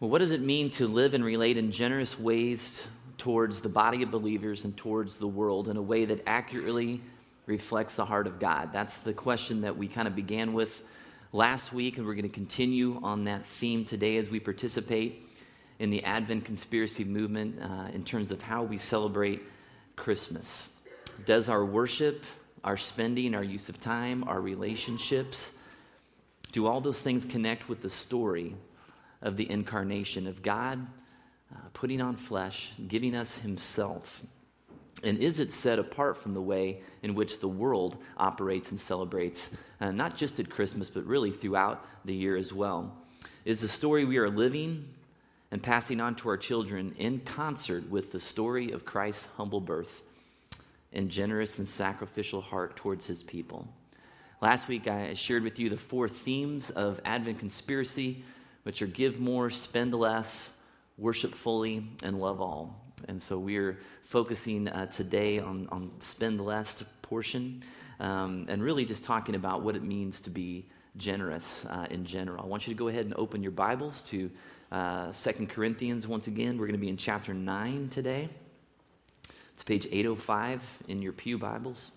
Well, what does it mean to live and relate in generous ways towards the body of believers and towards the world in a way that accurately reflects the heart of God? That's the question that we kind of began with last week, and we're going to continue on that theme today as we participate in the Advent conspiracy movement uh, in terms of how we celebrate Christmas. Does our worship, our spending, our use of time, our relationships, do all those things connect with the story of the incarnation of God uh, putting on flesh, giving us Himself? And is it set apart from the way in which the world operates and celebrates, uh, not just at Christmas, but really throughout the year as well? Is the story we are living and passing on to our children in concert with the story of Christ's humble birth and generous and sacrificial heart towards his people? Last week, I shared with you the four themes of Advent Conspiracy, which are give more, spend less, worship fully, and love all. And so we're focusing uh, today on, on spend less portion um, and really just talking about what it means to be generous uh, in general. I want you to go ahead and open your Bibles to uh, Second Corinthians once again. We're going to be in chapter 9 today. It's page 805 in your Pew Bibles.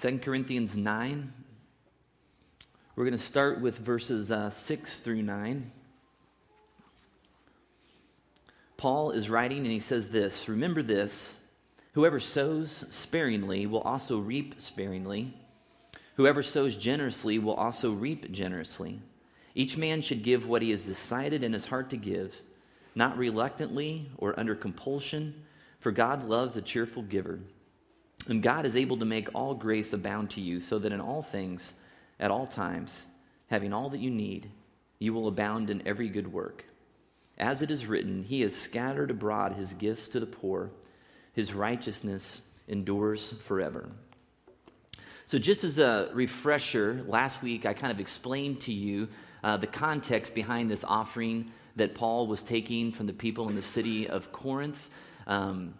2 Corinthians 9. We're going to start with verses uh, 6 through 9. Paul is writing and he says this Remember this whoever sows sparingly will also reap sparingly, whoever sows generously will also reap generously. Each man should give what he has decided in his heart to give, not reluctantly or under compulsion, for God loves a cheerful giver. And God is able to make all grace abound to you, so that in all things, at all times, having all that you need, you will abound in every good work. As it is written, He has scattered abroad His gifts to the poor, His righteousness endures forever. So, just as a refresher, last week I kind of explained to you uh, the context behind this offering that Paul was taking from the people in the city of Corinth. Um,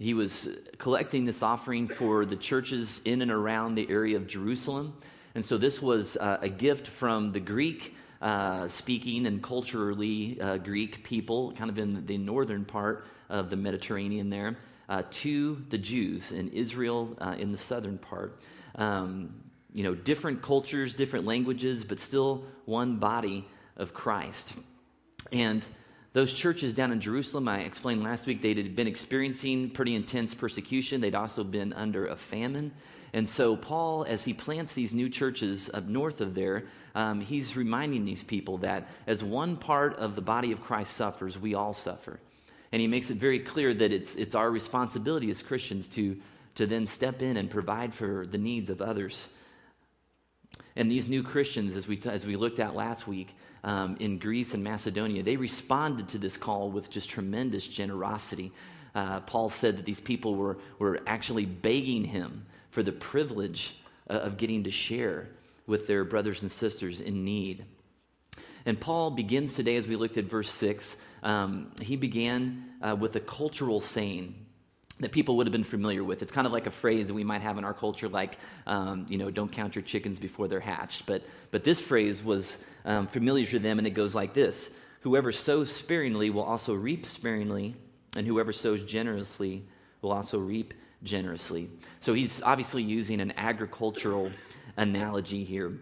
he was collecting this offering for the churches in and around the area of Jerusalem. And so this was uh, a gift from the Greek uh, speaking and culturally uh, Greek people, kind of in the northern part of the Mediterranean there, uh, to the Jews in Israel uh, in the southern part. Um, you know, different cultures, different languages, but still one body of Christ. And those churches down in Jerusalem, I explained last week, they had been experiencing pretty intense persecution. They'd also been under a famine. And so, Paul, as he plants these new churches up north of there, um, he's reminding these people that as one part of the body of Christ suffers, we all suffer. And he makes it very clear that it's, it's our responsibility as Christians to, to then step in and provide for the needs of others. And these new Christians, as we, as we looked at last week, um, in Greece and Macedonia, they responded to this call with just tremendous generosity. Uh, Paul said that these people were, were actually begging him for the privilege uh, of getting to share with their brothers and sisters in need. And Paul begins today, as we looked at verse 6, um, he began uh, with a cultural saying that people would have been familiar with. It's kind of like a phrase that we might have in our culture, like, um, you know, don't count your chickens before they're hatched. But, but this phrase was um, familiar to them, and it goes like this Whoever sows sparingly will also reap sparingly, and whoever sows generously will also reap generously. So he's obviously using an agricultural analogy here.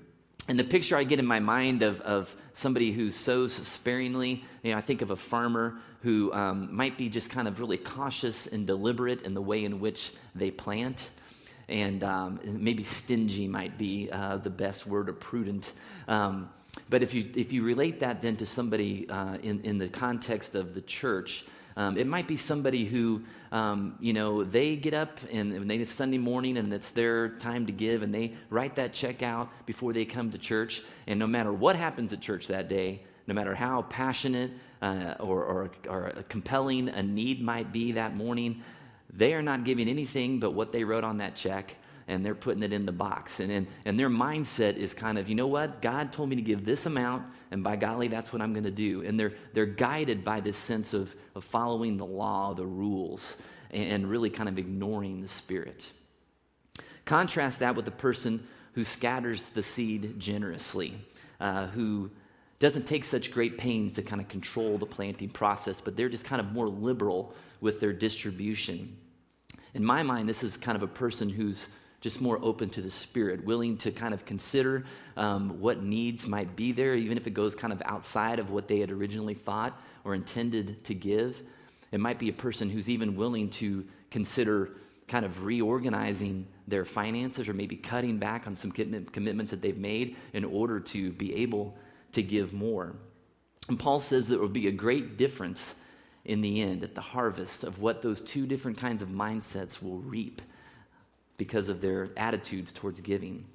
And the picture I get in my mind of, of somebody who sows sparingly, you know, I think of a farmer who um, might be just kind of really cautious and deliberate in the way in which they plant. And um, maybe stingy might be uh, the best word, or prudent. Um, but if you, if you relate that then to somebody uh, in, in the context of the church, um, it might be somebody who, um, you know, they get up and when they it's Sunday morning and it's their time to give and they write that check out before they come to church. And no matter what happens at church that day, no matter how passionate uh, or, or, or compelling a need might be that morning, they are not giving anything but what they wrote on that check and they're putting it in the box. And, and, and their mindset is kind of, you know what? God told me to give this amount, and by golly, that's what I'm going to do. And they're, they're guided by this sense of, of following the law, the rules, and, and really kind of ignoring the Spirit. Contrast that with the person who scatters the seed generously, uh, who doesn't take such great pains to kind of control the planting process, but they're just kind of more liberal with their distribution. In my mind, this is kind of a person who's just more open to the Spirit, willing to kind of consider um, what needs might be there, even if it goes kind of outside of what they had originally thought or intended to give. It might be a person who's even willing to consider kind of reorganizing their finances or maybe cutting back on some commitments that they've made in order to be able to give more. And Paul says there will be a great difference in the end, at the harvest, of what those two different kinds of mindsets will reap because of their attitudes towards giving.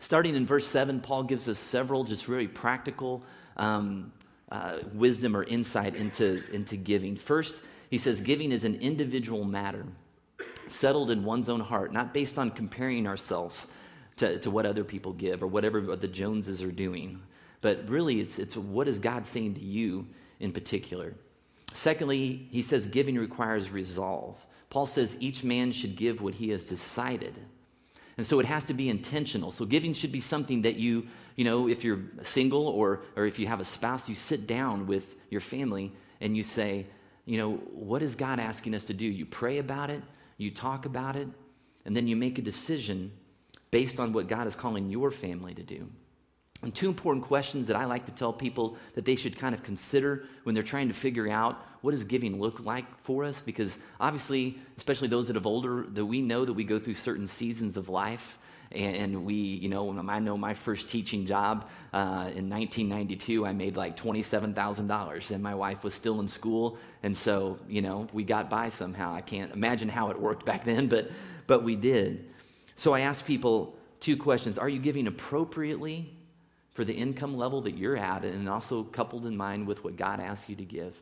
Starting in verse 7, Paul gives us several just really practical um, uh, wisdom or insight into, into giving. First, he says giving is an individual matter, settled in one's own heart, not based on comparing ourselves to, to what other people give or whatever the Joneses are doing. But really, it's, it's what is God saying to you in particular. Secondly, he says giving requires resolve. Paul says each man should give what he has decided. And so it has to be intentional. So giving should be something that you, you know, if you're single or, or if you have a spouse, you sit down with your family and you say, you know, what is God asking us to do? You pray about it, you talk about it, and then you make a decision based on what God is calling your family to do. And two important questions that I like to tell people that they should kind of consider when they're trying to figure out what does giving look like for us? Because obviously, especially those that have older, that we know that we go through certain seasons of life. And we, you know, I know my first teaching job uh, in 1992, I made like $27,000, and my wife was still in school. And so, you know, we got by somehow. I can't imagine how it worked back then, but, but we did. So I asked people two questions Are you giving appropriately for the income level that you're at, and also coupled in mind with what God asks you to give.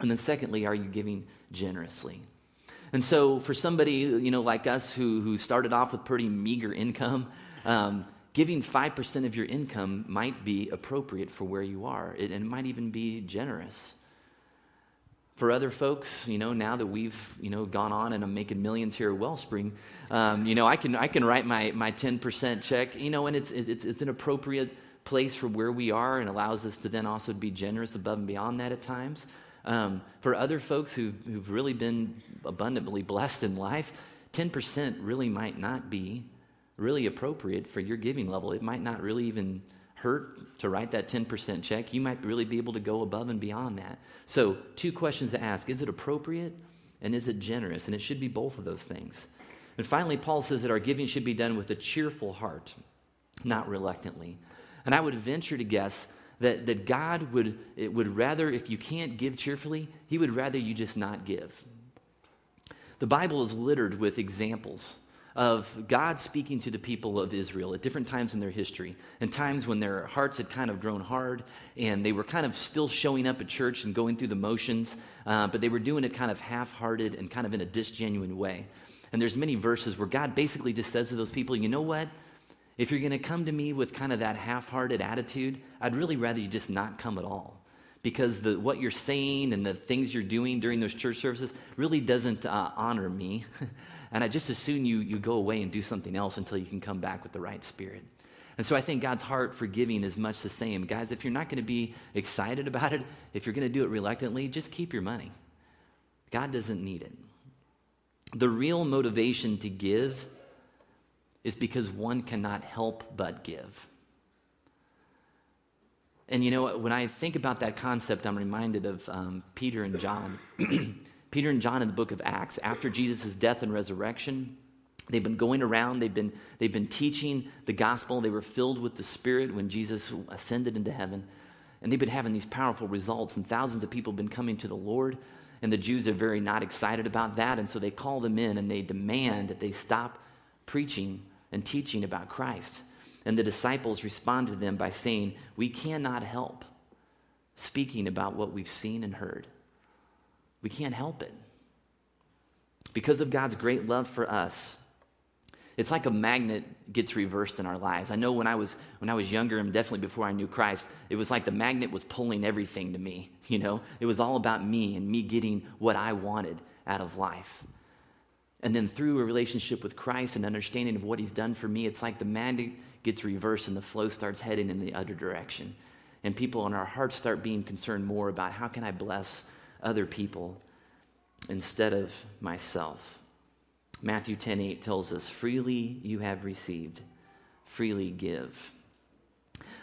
And then, secondly, are you giving generously? And so, for somebody you know like us who who started off with pretty meager income, um, giving five percent of your income might be appropriate for where you are, it, and it might even be generous. For other folks, you know, now that we've you know gone on and I'm making millions here at Wellspring, um, you know, I can I can write my my ten percent check, you know, and it's it's it's an appropriate place for where we are and allows us to then also be generous above and beyond that at times. Um, for other folks who've, who've really been abundantly blessed in life, 10% really might not be really appropriate for your giving level. It might not really even hurt to write that 10% check. You might really be able to go above and beyond that. So, two questions to ask Is it appropriate and is it generous? And it should be both of those things. And finally, Paul says that our giving should be done with a cheerful heart, not reluctantly. And I would venture to guess that, that God would, would rather, if you can't give cheerfully, He would rather you just not give. The Bible is littered with examples of God speaking to the people of Israel at different times in their history, and times when their hearts had kind of grown hard and they were kind of still showing up at church and going through the motions, uh, but they were doing it kind of half hearted and kind of in a disgenuine way. And there's many verses where God basically just says to those people, you know what? If you're going to come to me with kind of that half hearted attitude, I'd really rather you just not come at all. Because the, what you're saying and the things you're doing during those church services really doesn't uh, honor me. and I just as soon you, you go away and do something else until you can come back with the right spirit. And so I think God's heart for giving is much the same. Guys, if you're not going to be excited about it, if you're going to do it reluctantly, just keep your money. God doesn't need it. The real motivation to give is because one cannot help but give. And you know, when I think about that concept, I'm reminded of um, Peter and John. Peter and John in the book of Acts, after Jesus' death and resurrection, they've been going around, they've been, they've been teaching the gospel. They were filled with the Spirit when Jesus ascended into heaven. And they've been having these powerful results, and thousands of people have been coming to the Lord. And the Jews are very not excited about that. And so they call them in and they demand that they stop preaching and teaching about Christ. And the disciples responded to them by saying, We cannot help speaking about what we've seen and heard. We can't help it. Because of God's great love for us, it's like a magnet gets reversed in our lives. I know when I was when I was younger and definitely before I knew Christ, it was like the magnet was pulling everything to me, you know? It was all about me and me getting what I wanted out of life. And then through a relationship with Christ and understanding of what he's done for me, it's like the mandate gets reversed and the flow starts heading in the other direction. And people in our hearts start being concerned more about how can I bless other people instead of myself. Matthew 10 8 tells us, freely you have received, freely give.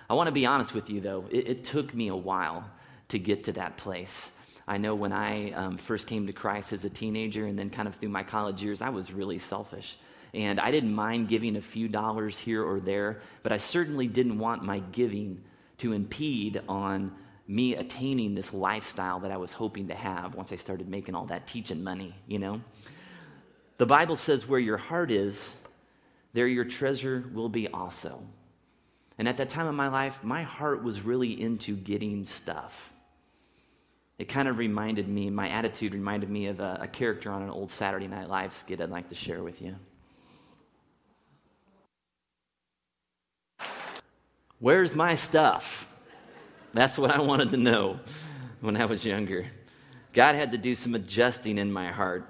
I want to be honest with you, though. It, it took me a while to get to that place. I know when I um, first came to Christ as a teenager and then kind of through my college years, I was really selfish. And I didn't mind giving a few dollars here or there, but I certainly didn't want my giving to impede on me attaining this lifestyle that I was hoping to have once I started making all that teaching money, you know? The Bible says, where your heart is, there your treasure will be also. And at that time of my life, my heart was really into getting stuff. It kind of reminded me, my attitude reminded me of a, a character on an old Saturday Night Live skit I'd like to share with you. Where's my stuff? That's what I wanted to know when I was younger. God had to do some adjusting in my heart.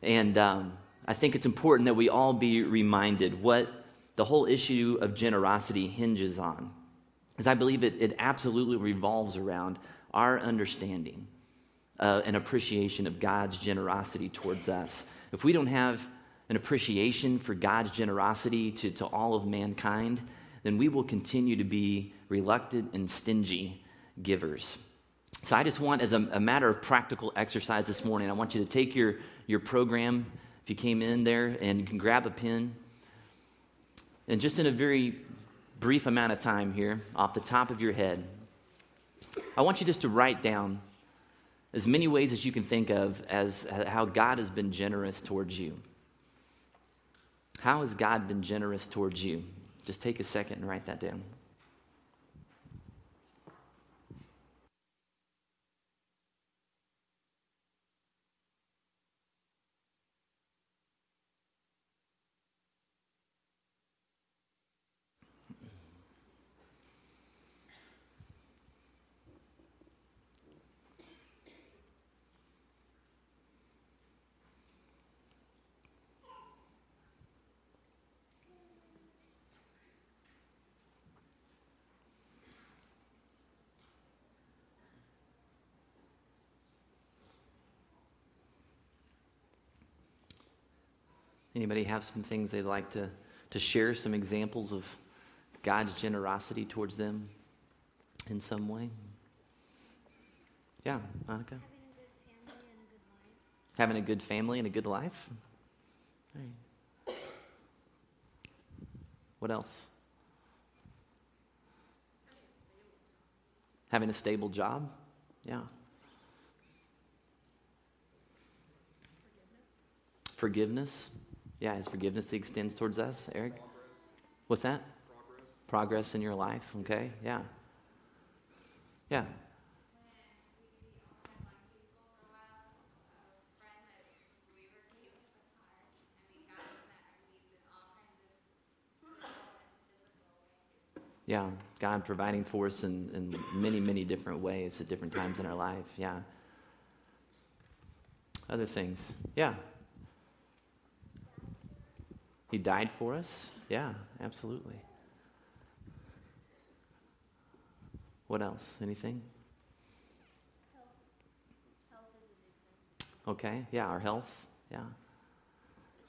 And um, I think it's important that we all be reminded what the whole issue of generosity hinges on. Because I believe it, it absolutely revolves around our understanding uh, and appreciation of God's generosity towards us. If we don't have an appreciation for God's generosity to, to all of mankind, then we will continue to be reluctant and stingy givers. So I just want, as a, a, matter of practical exercise this morning, I want you to take your, your program, if you came in there, and you can grab a pen. And just in a very brief amount of time here, off the top of your head, I want you just to write down as many ways as you can think of as how God has been generous towards you. How has God been generous towards you? Just take a second and write that down. Anybody have some things they'd like to, to share, some examples of God's generosity towards them in some way? Yeah, Monica? Having a good family and a good life? A good life? What else? Having a stable job? Yeah. Forgiveness. Yeah, his forgiveness extends towards us, Eric. Progress. What's that? Progress. Progress in your life, okay? Yeah. Yeah. Yeah, God providing for us in, in many, many different ways at different times in our life. Yeah. Other things. Yeah. He died for us? Yeah, absolutely. What else? Anything? okay, yeah, our health. Yeah.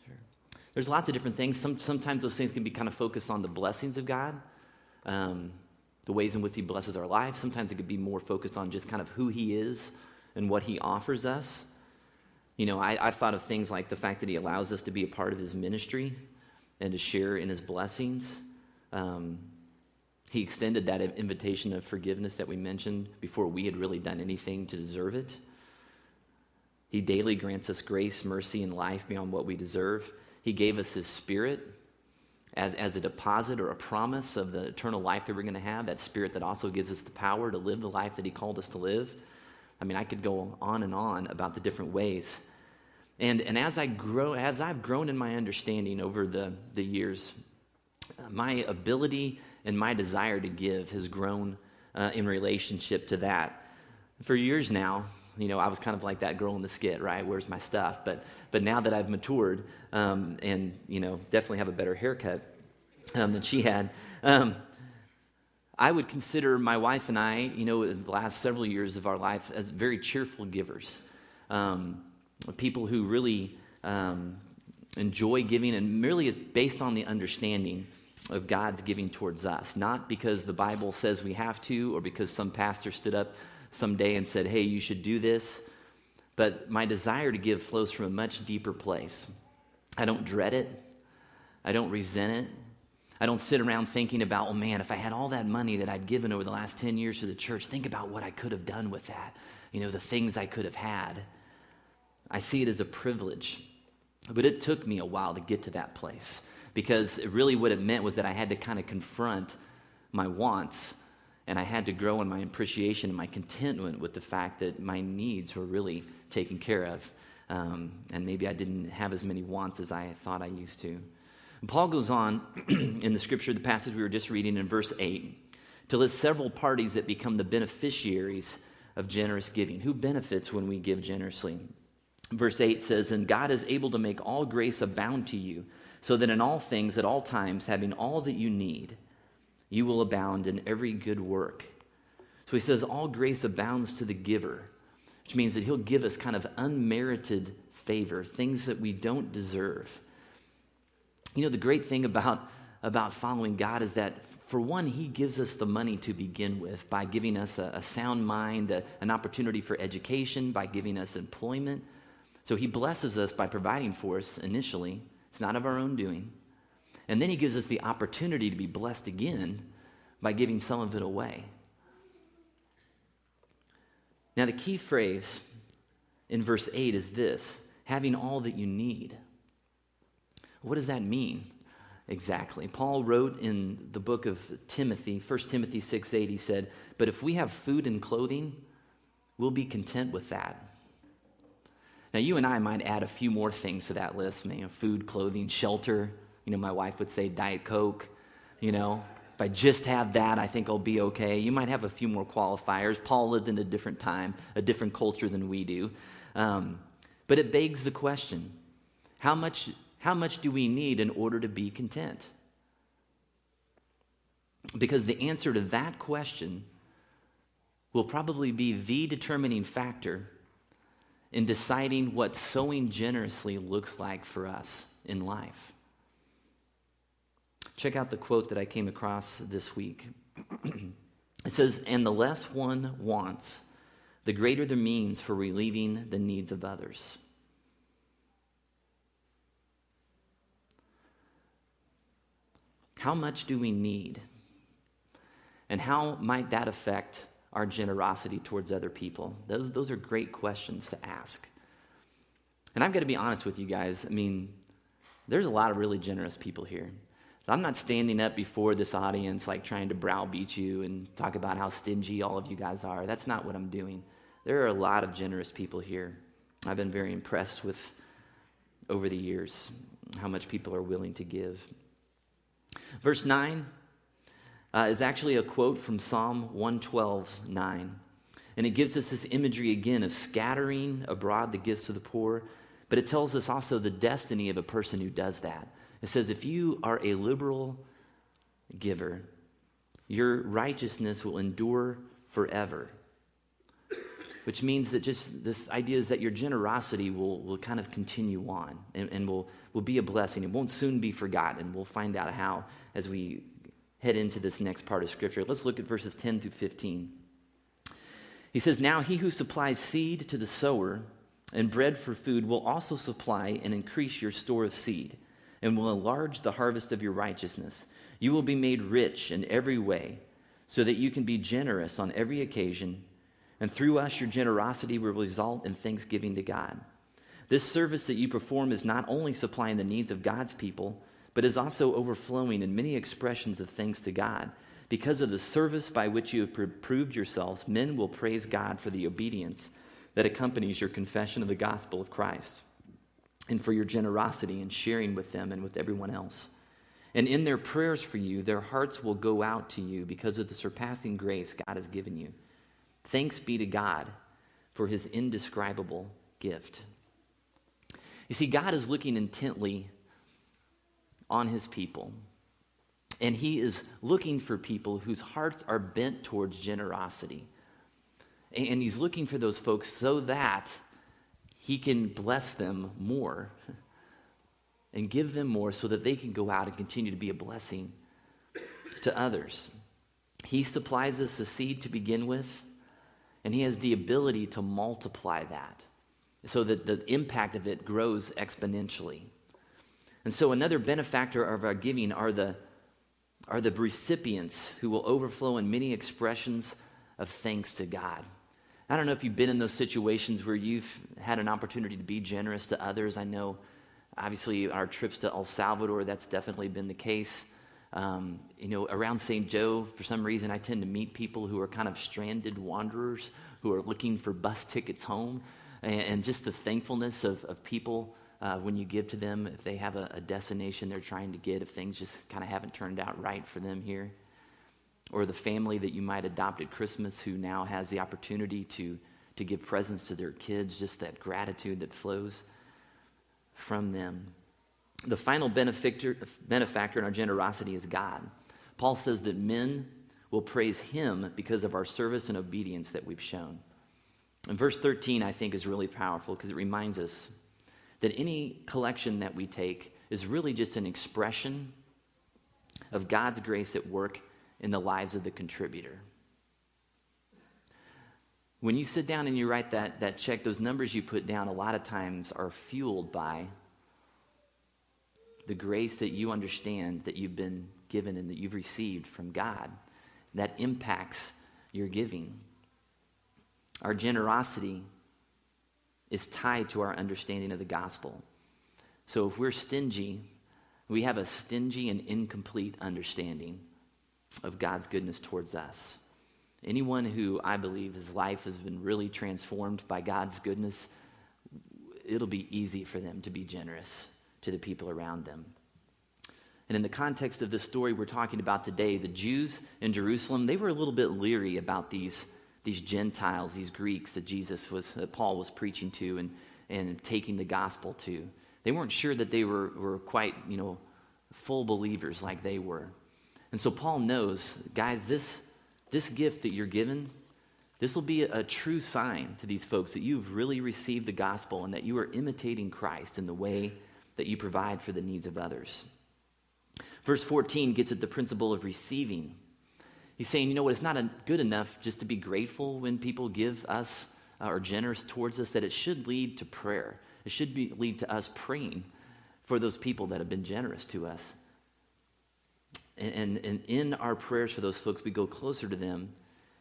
Sure. There's lots of different things. Some, sometimes those things can be kind of focused on the blessings of God, um, the ways in which He blesses our life. Sometimes it could be more focused on just kind of who He is and what He offers us. You know, I, I've thought of things like the fact that He allows us to be a part of His ministry and to share in his blessings. Um, he extended that invitation of forgiveness that we mentioned before we had really done anything to deserve it. He daily grants us grace, mercy, and life beyond what we deserve. He gave us His Spirit as, as a deposit or a promise of the eternal life that we're going to have, that Spirit that also gives us the power to live the life that He called us to live. I mean, I could go on and on about the different ways and, and as, I grow, as I've grown in my understanding over the, the years, my ability and my desire to give has grown uh, in relationship to that. For years now, you know, I was kind of like that girl in the skit, right? Where's my stuff? But, but now that I've matured um, and, you know, definitely have a better haircut um, than she had, um, I would consider my wife and I, you know, in the last several years of our life as very cheerful givers. Um, people who really um, enjoy giving, and merely it's based on the understanding of God's giving towards us, not because the Bible says we have to or because some pastor stood up someday and said, hey, you should do this. But my desire to give flows from a much deeper place. I don't dread it, I don't resent it. I don't sit around thinking about, oh man, if I had all that money that I'd given over the last 10 years to the church, think about what I could have done with that. You know, the things I could have had. I see it as a privilege. But it took me a while to get to that place because it really what it meant was that I had to kind of confront my wants and I had to grow in my appreciation and my contentment with the fact that my needs were really taken care of. Um, and maybe I didn't have as many wants as I thought I used to. And Paul goes on in the scripture, the passage we were just reading in verse 8, to list several parties that become the beneficiaries of generous giving. Who benefits when we give generously? Verse 8 says, And God is able to make all grace abound to you, so that in all things, at all times, having all that you need, you will abound in every good work. So he says, All grace abounds to the giver, which means that he'll give us kind of unmerited favor, things that we don't deserve. You know, the great thing about, about following God is that, for one, he gives us the money to begin with by giving us a, a sound mind, a, an opportunity for education, by giving us employment. So he blesses us by providing for us initially. It's not of our own doing. And then he gives us the opportunity to be blessed again by giving some of it away. Now, the key phrase in verse 8 is this having all that you need. What does that mean exactly? Paul wrote in the book of Timothy, 1 Timothy 6 8, he said, But if we have food and clothing, we'll be content with that. Now, you and I might add a few more things to that list, maybe food, clothing, shelter, you know, my wife would say Diet Coke. You know, if I just have that, I think I'll be okay. You might have a few more qualifiers. Paul lived in a different time, a different culture than we do. Um, but it begs the question how much, how much do we need in order to be content? Because the answer to that question will probably be the determining factor in deciding what sowing generously looks like for us in life. Check out the quote that I came across this week. it says, And the less one wants, the greater the means for relieving the needs of others. How much do we need? And how might that affect our generosity towards other people? Those, those are great questions to ask. And I've got to be honest with you guys. I mean, there's a lot of really generous people here. I'm not standing up before this audience like trying to browbeat you and talk about how stingy all of you guys are. That's not what I'm doing. There are a lot of generous people here. I've been very impressed with over the years how much people are willing to give. Verse 9 uh, is actually a quote from Psalm 112 9. And it gives us this imagery again of scattering abroad the gifts to the poor, but it tells us also the destiny of a person who does that. It says, if you are a liberal giver, your righteousness will endure forever. Which means that just this idea is that your generosity will, will kind of continue on and, and will, will be a blessing. It won't soon be forgotten. We'll find out how as we head into this next part of Scripture. Let's look at verses 10 through 15. He says, Now he who supplies seed to the sower and bread for food will also supply and increase your store of seed and will enlarge the harvest of your righteousness. You will be made rich in every way, so that you can be generous on every occasion, and through us, your generosity will result in thanksgiving to God. This service that you perform is not only supplying the needs of God's people, but is also overflowing in many expressions of thanks to God. Because of the service by which you have proved yourselves, men will praise God for the obedience that accompanies your confession of the gospel of Christ and for your generosity in sharing with them and with everyone else. And in their prayers for you, their hearts will go out to you because of the surpassing grace God has given you. Thanks be to God for his indescribable gift. You see, God is looking intently on his people. And he is looking for people whose hearts are bent towards generosity. And he's looking for those folks so that he can bless them more and give them more so that they can go out and continue to be a blessing to others. He supplies us the seed to begin with, and he has the ability to multiply that so that the impact of it grows exponentially. And so, another benefactor of our giving are the, are the recipients who will overflow in many expressions of thanks to God. I don't know if you've been in those situations where you've had an opportunity to be generous to others. I know, obviously, our trips to El Salvador, that's definitely been the case. Um, you know, around St. Joe, for some reason, I tend to meet people who are kind of stranded wanderers who are looking for bus tickets home. And, and just the thankfulness of, of people uh, when you give to them, if they have a, a destination they're trying to get, if things just kind of haven't turned out right for them here. Or the family that you might adopt at Christmas who now has the opportunity to, to give presents to their kids, just that gratitude that flows from them. The final benefactor, benefactor in our generosity is God. Paul says that men will praise him because of our service and obedience that we've shown. And verse 13, I think, is really powerful because it reminds us that any collection that we take is really just an expression of God's grace at work in the lives of the contributor. When you sit down and you write that, that check, those numbers you put down a lot of times are fueled by the grace that you understand that you've been given and that you've received from God. That impacts your giving. Our generosity is tied to our understanding of the gospel. So if we're stingy, we have a stingy and incomplete understanding of God's goodness towards us. Anyone who I believe his life has been really transformed by God's goodness, it'll be easy for them to be generous to the people around them. And in the context of the story we're talking about today, the Jews in Jerusalem, they were a little bit leery about these, these Gentiles, these Greeks that Jesus was, that Paul was preaching to and, and taking the gospel to. They weren't sure that they were, were quite, you know, full believers like they were. And so Paul knows, guys, this, this gift that you're given, this will be a, a true sign to these folks that you've really received the gospel and that you are imitating Christ in the way that you provide for the needs of others. Verse 14 gets at the principle of receiving. He's saying, you know what, it's not good enough just to be grateful when people give us uh, or generous towards us, that it should lead to prayer. It should be, lead to us praying for those people that have been generous to us. And, and, and in our prayers for those folks, we go closer to them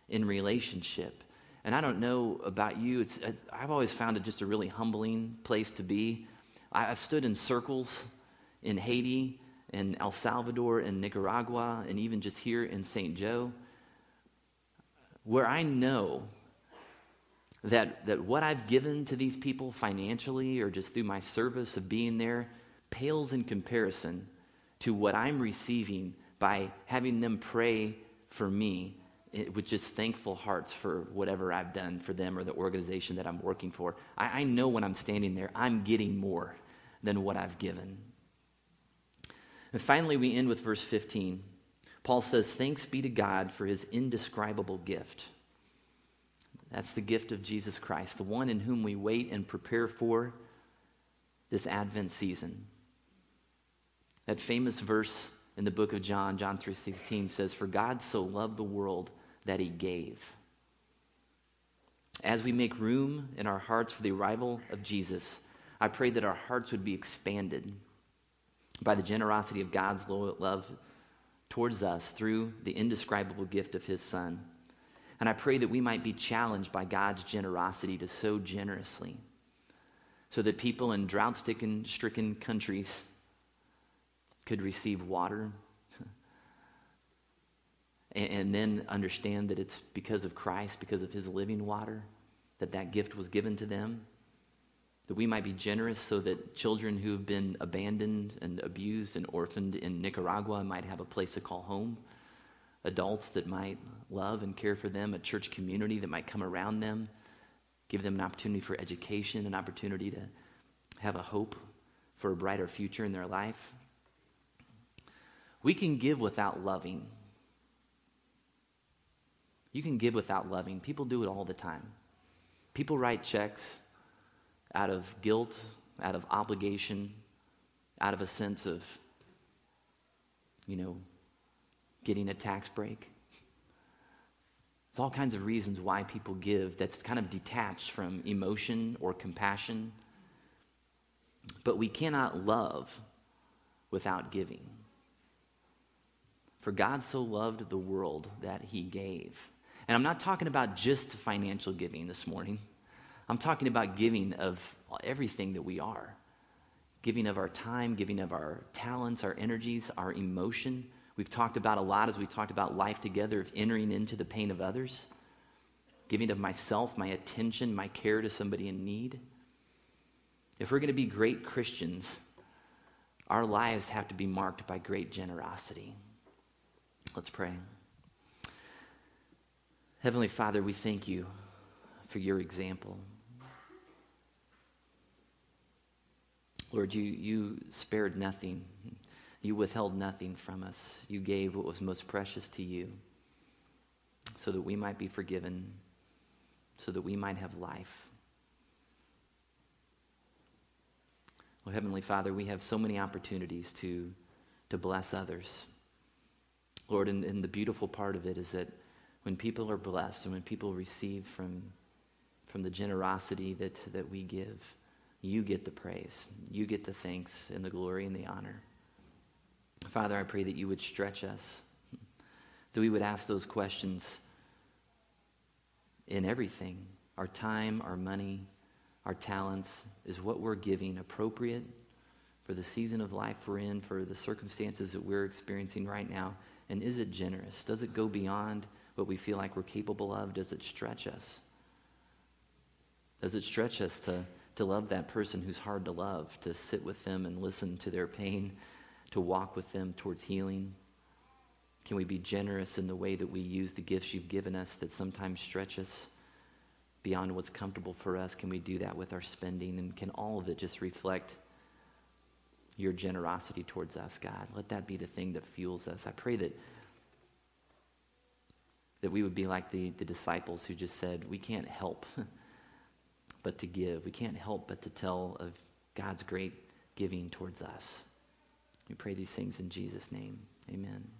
in relationship. And I don't know about you, it's, I've always found it just a really humbling place to be. I've stood in circles in Haiti, in El Salvador, in Nicaragua, and even just here in St. Joe, where I know that, that what I've given to these people financially or just through my service of being there pales in comparison to what I'm receiving by having them pray for me eh, with just thankful hearts for whatever I've done for them or the organization that I'm working for. I, I know when I'm standing there, I'm getting more than what I've given. And finally, we end with verse 15. Paul says, Thanks be to God for his indescribable gift. That's the gift of Jesus Christ, the one in whom we wait and prepare for this Advent season. That famous verse in the book of John, John 3:16 says, "For God so loved the world that he gave." As we make room in our hearts for the arrival of Jesus, I pray that our hearts would be expanded by the generosity of God's love towards us through the indescribable gift of his son. And I pray that we might be challenged by God's generosity to sow generously so that people in drought stricken countries could receive water and then understand that it's because of Christ, because of his living water, that that gift was given to them that we might be generous so that children who have been abandoned and abused and orphaned in Nicaragua might have a place to call home, adults that might love and care for them, a church community that might come around them, give them an opportunity for education, an opportunity to have a hope for a brighter future in their life. We can give without loving. You can give without loving. People do it all the time. People write checks out of guilt, out of obligation, out of a sense of, you know, getting a tax break. There's all kinds of reasons why people give that's kind of detached from emotion or compassion. But we cannot love without giving. For God so loved the world that he gave. And I'm not talking about just financial giving this morning. I'm talking about giving of everything that we are giving of our time, giving of our talents, our energies, our emotion. We've talked about a lot as we talked about life together of entering into the pain of others, giving of myself, my attention, my care to somebody in need. If we're going to be great Christians, our lives have to be marked by great generosity. Let's pray. Heavenly Father, we thank you for your example. Lord, you, you spared nothing. You withheld nothing from us. You gave what was most precious to you so that we might be forgiven, so that we might have life. Well, Heavenly Father, we have so many opportunities to, to bless others. Lord, and, and the beautiful part of it is that when people are blessed and when people receive from, from the generosity that, that we give, you get the praise. You get the thanks and the glory and the honor. Father, I pray that you would stretch us, that we would ask those questions in everything our time, our money, our talents. Is what we're giving appropriate for the season of life we're in, for the circumstances that we're experiencing right now? And is it generous? Does it go beyond what we feel like we're capable of? Does it stretch us? Does it stretch us to, to love that person who's hard to love, to sit with them and listen to their pain, to walk with them towards healing? Can we be generous in the way that we use the gifts you've given us that sometimes stretch us beyond what's comfortable for us? Can we do that with our spending? And can all of it just reflect your generosity towards us, God? Let that be the thing that fuels us. I pray that that we would be like the, the disciples who just said, We can't help but to give. We can't help but to tell of God's great giving towards us. We pray these things in Jesus' name. Amen.